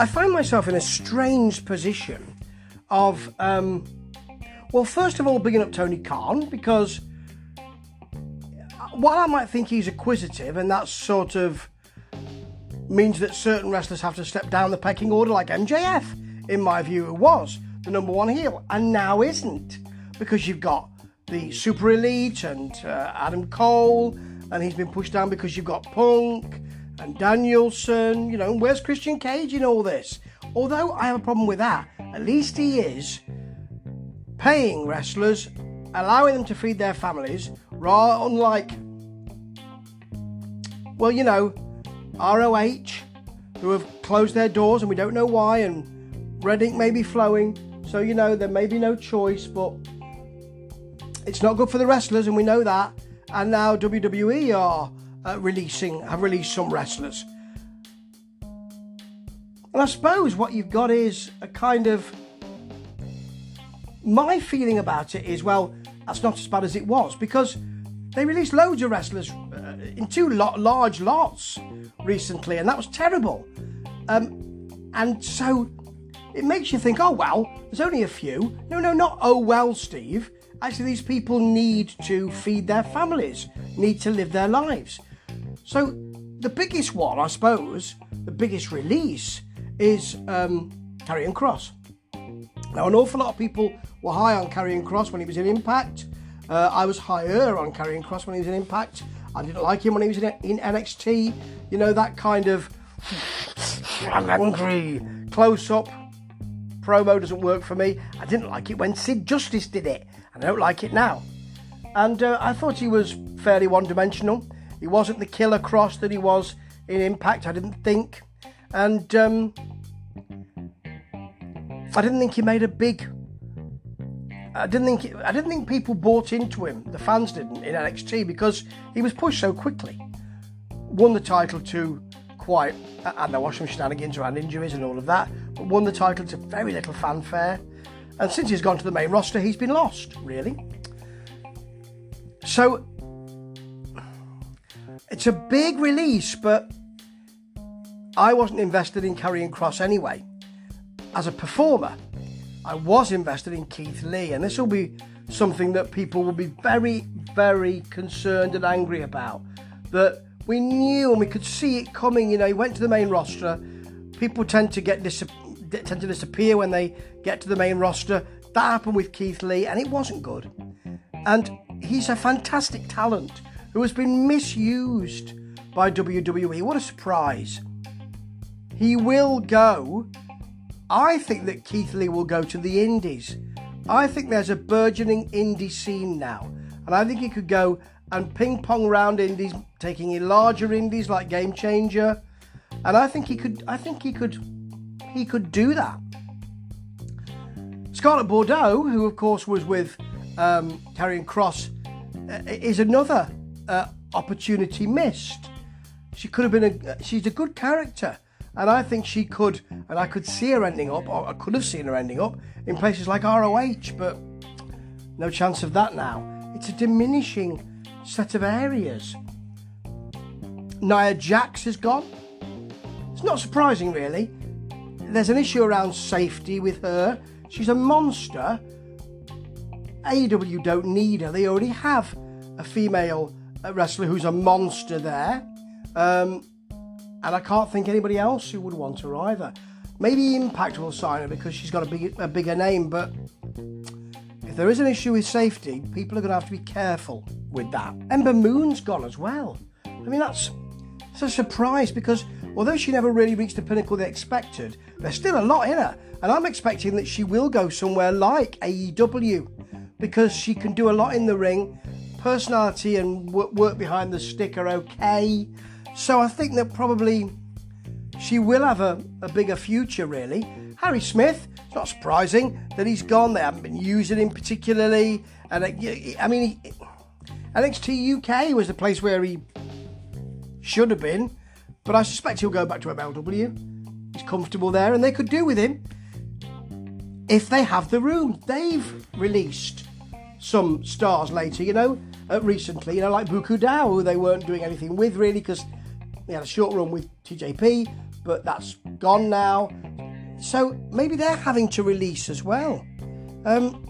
I find myself in a strange position of, um, well, first of all, bigging up Tony Khan because while I might think he's acquisitive and that sort of means that certain wrestlers have to step down the pecking order, like MJF, in my view, who was the number one heel and now isn't because you've got the Super Elite and uh, Adam Cole, and he's been pushed down because you've got Punk and Danielson, you know, where's Christian Cage in all this? Although I have a problem with that, at least he is paying wrestlers, allowing them to feed their families, rather unlike, well, you know, ROH, who have closed their doors and we don't know why, and red ink may be flowing, so you know there may be no choice, but it's not good for the wrestlers, and we know that. And now WWE are uh, releasing have released some wrestlers. And I suppose what you've got is a kind of my feeling about it is well, that's not as bad as it was because they released loads of wrestlers uh, in two lot, large lots recently, and that was terrible. Um, and so it makes you think, oh well, there's only a few. No, no, not oh well, Steve. Actually, these people need to feed their families, need to live their lives. So, the biggest one, I suppose, the biggest release is um, Karrion Kross. Now, an awful lot of people were high on Karrion Kross when he was in Impact. Uh, I was higher on Karrion Kross when he was in Impact. I didn't like him when he was in, in NXT. You know, that kind of angry close up promo doesn't work for me. I didn't like it when Sid Justice did it, I don't like it now. And uh, I thought he was fairly one dimensional. He wasn't the Killer Kross that he was in Impact, I didn't think. And um, I didn't think he made a big. I didn't think I didn't think people bought into him. The fans didn't in NXT because he was pushed so quickly. Won the title to quite, and there was some shenanigans around injuries and all of that, but won the title to very little fanfare. And since he's gone to the main roster, he's been lost, really. So it's a big release, but I wasn't invested in Karrion Kross anyway. As a performer, I was invested in Keith Lee, and this will be something that people will be very, very concerned and angry about. That we knew and we could see it coming. You know, he went to the main roster. People tend to get dis- tend to disappear when they get to the main roster. That happened with Keith Lee, and it wasn't good. And he's a fantastic talent who has been misused by WWE. What a surprise. He will go. I think that Keith Lee will go to the Indies. I think there's a burgeoning indie scene now. And I think he could go and ping pong around indies, taking in larger indies like Game Changer. And I think he could I think he could he could do that. Scarlett Bordeaux, who of course was with um, Karrion Kross, uh, is another uh, opportunity missed. She could have been a. She's a good character, and I think she could. And I could see her ending up, or I could have seen her ending up in places like ROH, but no chance of that now. It's a diminishing set of areas. Nia Jax is gone. It's not surprising, really. There's an issue around safety with her. She's a monster. AEW don't need her. They already have a female wrestler who's a monster there. Um, and I can't think anybody else who would want her either. Maybe Impact will sign her because she's got a, big, a bigger name, but if there is an issue with safety, people are going to have to be careful with that. Ember Moon's gone as well. I mean, that's, that's a surprise because although she never really reached the pinnacle they expected, there's still a lot in her. And I'm expecting that she will go somewhere like AEW because she can do a lot in the ring personality and work behind the stick are okay. So I think that probably she will have a, a bigger future, really. Harry Smith, it's not surprising that he's gone. They haven't been using him particularly. And I mean, NXT UK was the place where he should have been, but I suspect he'll go back to MLW. He's comfortable there, and they could do with him if they have the room. They've released some stars later, you know, uh, recently, you know, like Bu Ku Dao, who they weren't doing anything with really because they had a short run with TJP, but that's gone now. So maybe they're having to release as well. Um,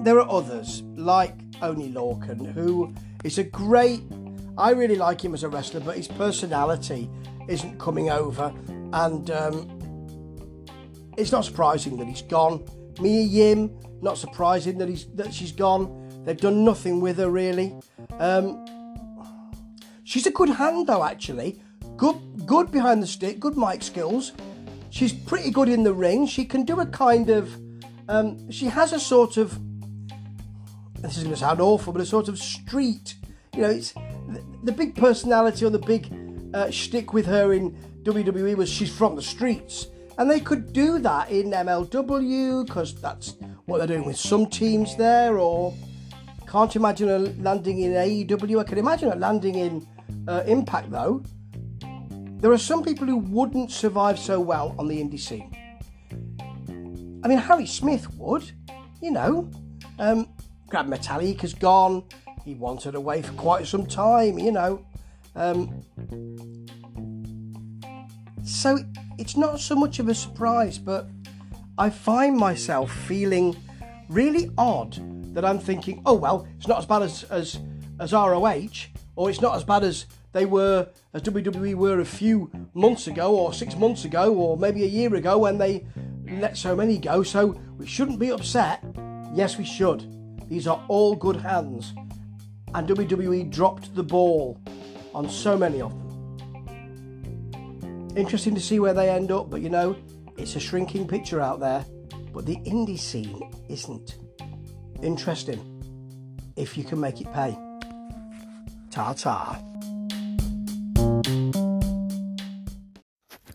there are others like Oney Lorcan, who is a great. I really like him as a wrestler, but his personality isn't coming over, and um, it's not surprising that he's gone. Mia Yim, not surprising that he's that she's gone. They've done nothing with her really. Um, she's a good hand though, actually. Good, good behind the stick. Good mic skills. She's pretty good in the ring. She can do a kind of. Um, she has a sort of. This is going to sound awful, but a sort of street. You know, it's the, big personality or the big uh, shtick with her in WWE was she's from the streets, and they could do that in MLW because that's what they're doing with some teams there. Or can't imagine her landing in AEW. I can imagine her landing in uh, Impact though. There are some people who wouldn't survive so well on the indie scene. I mean, Harry Smith would, you know. Um, Gran Metalik has gone. He wanted away for quite some time, you know. Um, so it's not so much of a surprise, but I find myself feeling really odd that I'm thinking, oh well, it's not as bad as as, as ROH, or it's not as bad as they were as WWE were a few months ago, or six months ago, or maybe a year ago when they let so many go. So we shouldn't be upset. Yes, we should. These are all good hands, and WWE dropped the ball on so many of them. Interesting to see where they end up, but you know, it's a shrinking picture out there, but the indie scene isn't. Interesting if you can make it pay. Ta ta.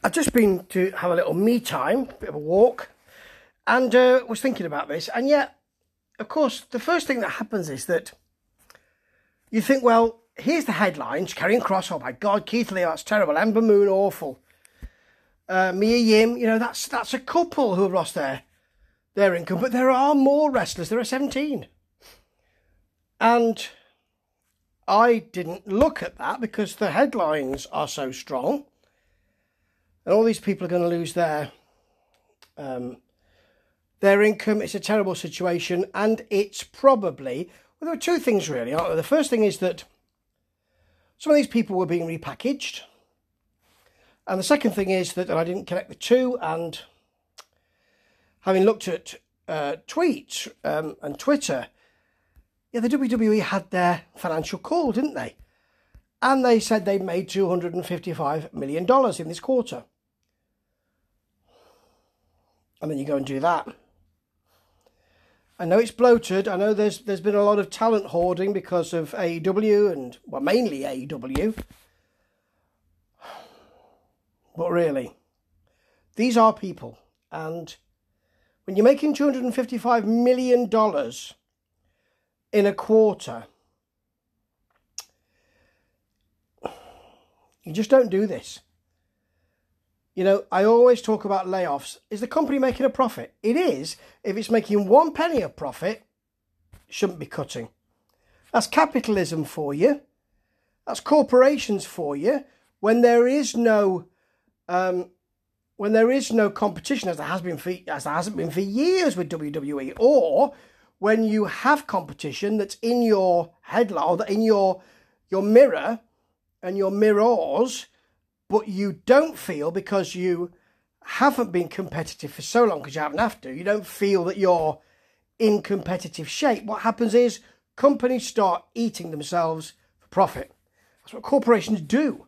I've just been to have a little me time, a bit of a walk, and uh, was thinking about this. And yet, of course, the first thing that happens is that you think, well, here's the headlines Karrion Kross, oh my God, Keith Lee, that's terrible. Ember Moon, awful uh, Mia Yim, you know, that's that's a couple who have lost their their income, but there are more wrestlers. There are 17. And I didn't look at that because the headlines are so strong. And all these people are going to lose their um, their income. It's a terrible situation. And it's probably, well, there are two things really, aren't there? The first thing is that some of these people were being repackaged and the second thing is that I didn't connect the two, and having looked at uh, tweets um, and Twitter, yeah, the WWE had their financial call, didn't they? And they said they made $255 million in this quarter. And then you go and do that. I know it's bloated. I know there's there's been a lot of talent hoarding because of AEW and well mainly AEW. But really, these are people. And when you're making $255 million in a quarter, you just don't do this. You know, I always talk about layoffs. Is the company making a profit? It is. If it's making one penny of profit, shouldn't be cutting. That's capitalism for you. That's corporations for you. When there is no um, when there is no competition, as there has been for, as there hasn't been for years with WWE, or when you have competition that's in your headline or in your your mirror and your mirrors, but you don't feel because you haven't been competitive for so long because you haven't have to, you don't feel that you're in competitive shape. What happens is companies start eating themselves for profit. That's what corporations do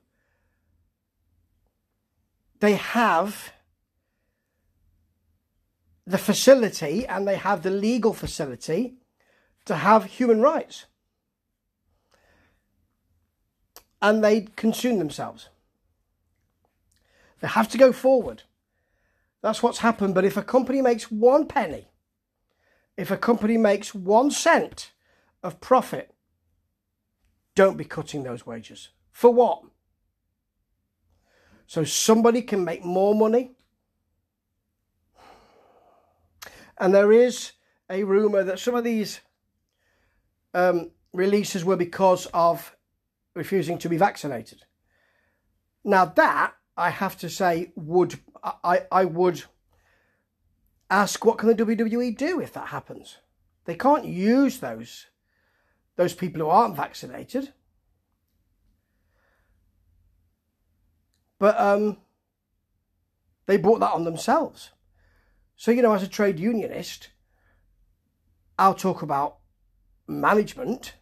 they have the facility and they have the legal facility to have human rights. And they consume themselves. They have to go forward. That's what's happened. But if a company makes one penny, if a company makes one cent of profit, don't be cutting those wages. For what? so somebody can make more money. And there is a rumour that some of these um, releases were because of refusing to be vaccinated. Now that I have to say would I, I would ask what can the WWE do if that happens? They can't use those those people who aren't vaccinated. But um, they brought that on themselves. So, you know, as a trade unionist, I'll talk about management,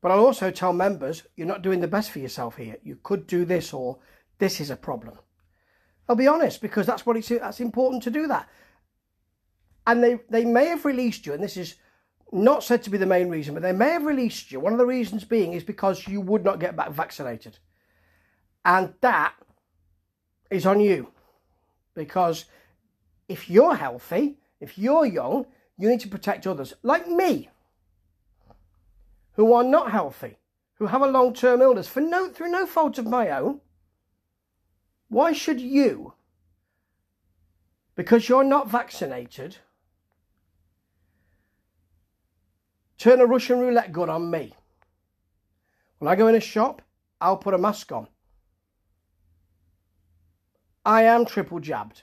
but I'll also tell members you're not doing the best for yourself here. You could do this, or this is a problem. I'll be honest because that's what it's that's important to do that. And they they may have released you, and this is not said to be the main reason, but they may have released you. One of the reasons being is because you would not get back vaccinated, and that is on you because if you're healthy, if you're young, you need to protect others, like me, who are not healthy, who have a long-term illness for no through no fault of my own. Why should you, because you're not vaccinated, turn a Russian roulette gun on me? When I go in a shop, I'll put a mask on. I am triple jabbed.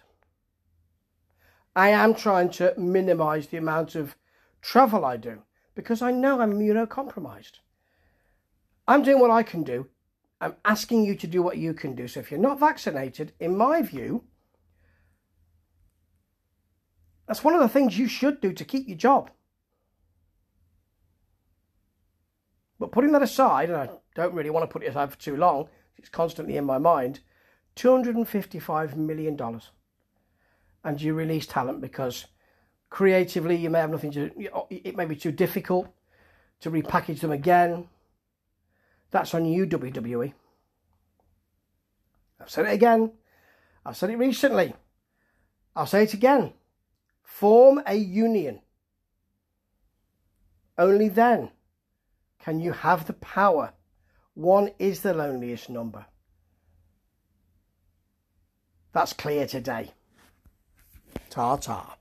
I am trying to minimize the amount of travel I do because I know I'm immunocompromised. I'm doing what I can do. I'm asking you to do what you can do. So if you're not vaccinated, in my view, that's one of the things you should do to keep your job. But putting that aside, and I don't really want to put it aside for too long, it's constantly in my mind, $255 million. And you release talent because creatively you may have nothing to, it may be too difficult to repackage them again. That's on you, WWE. I've said it again. I've said it recently. I'll say it again. Form a union. Only then can you have the power. One is the loneliest number. That's clear today. Ta ta.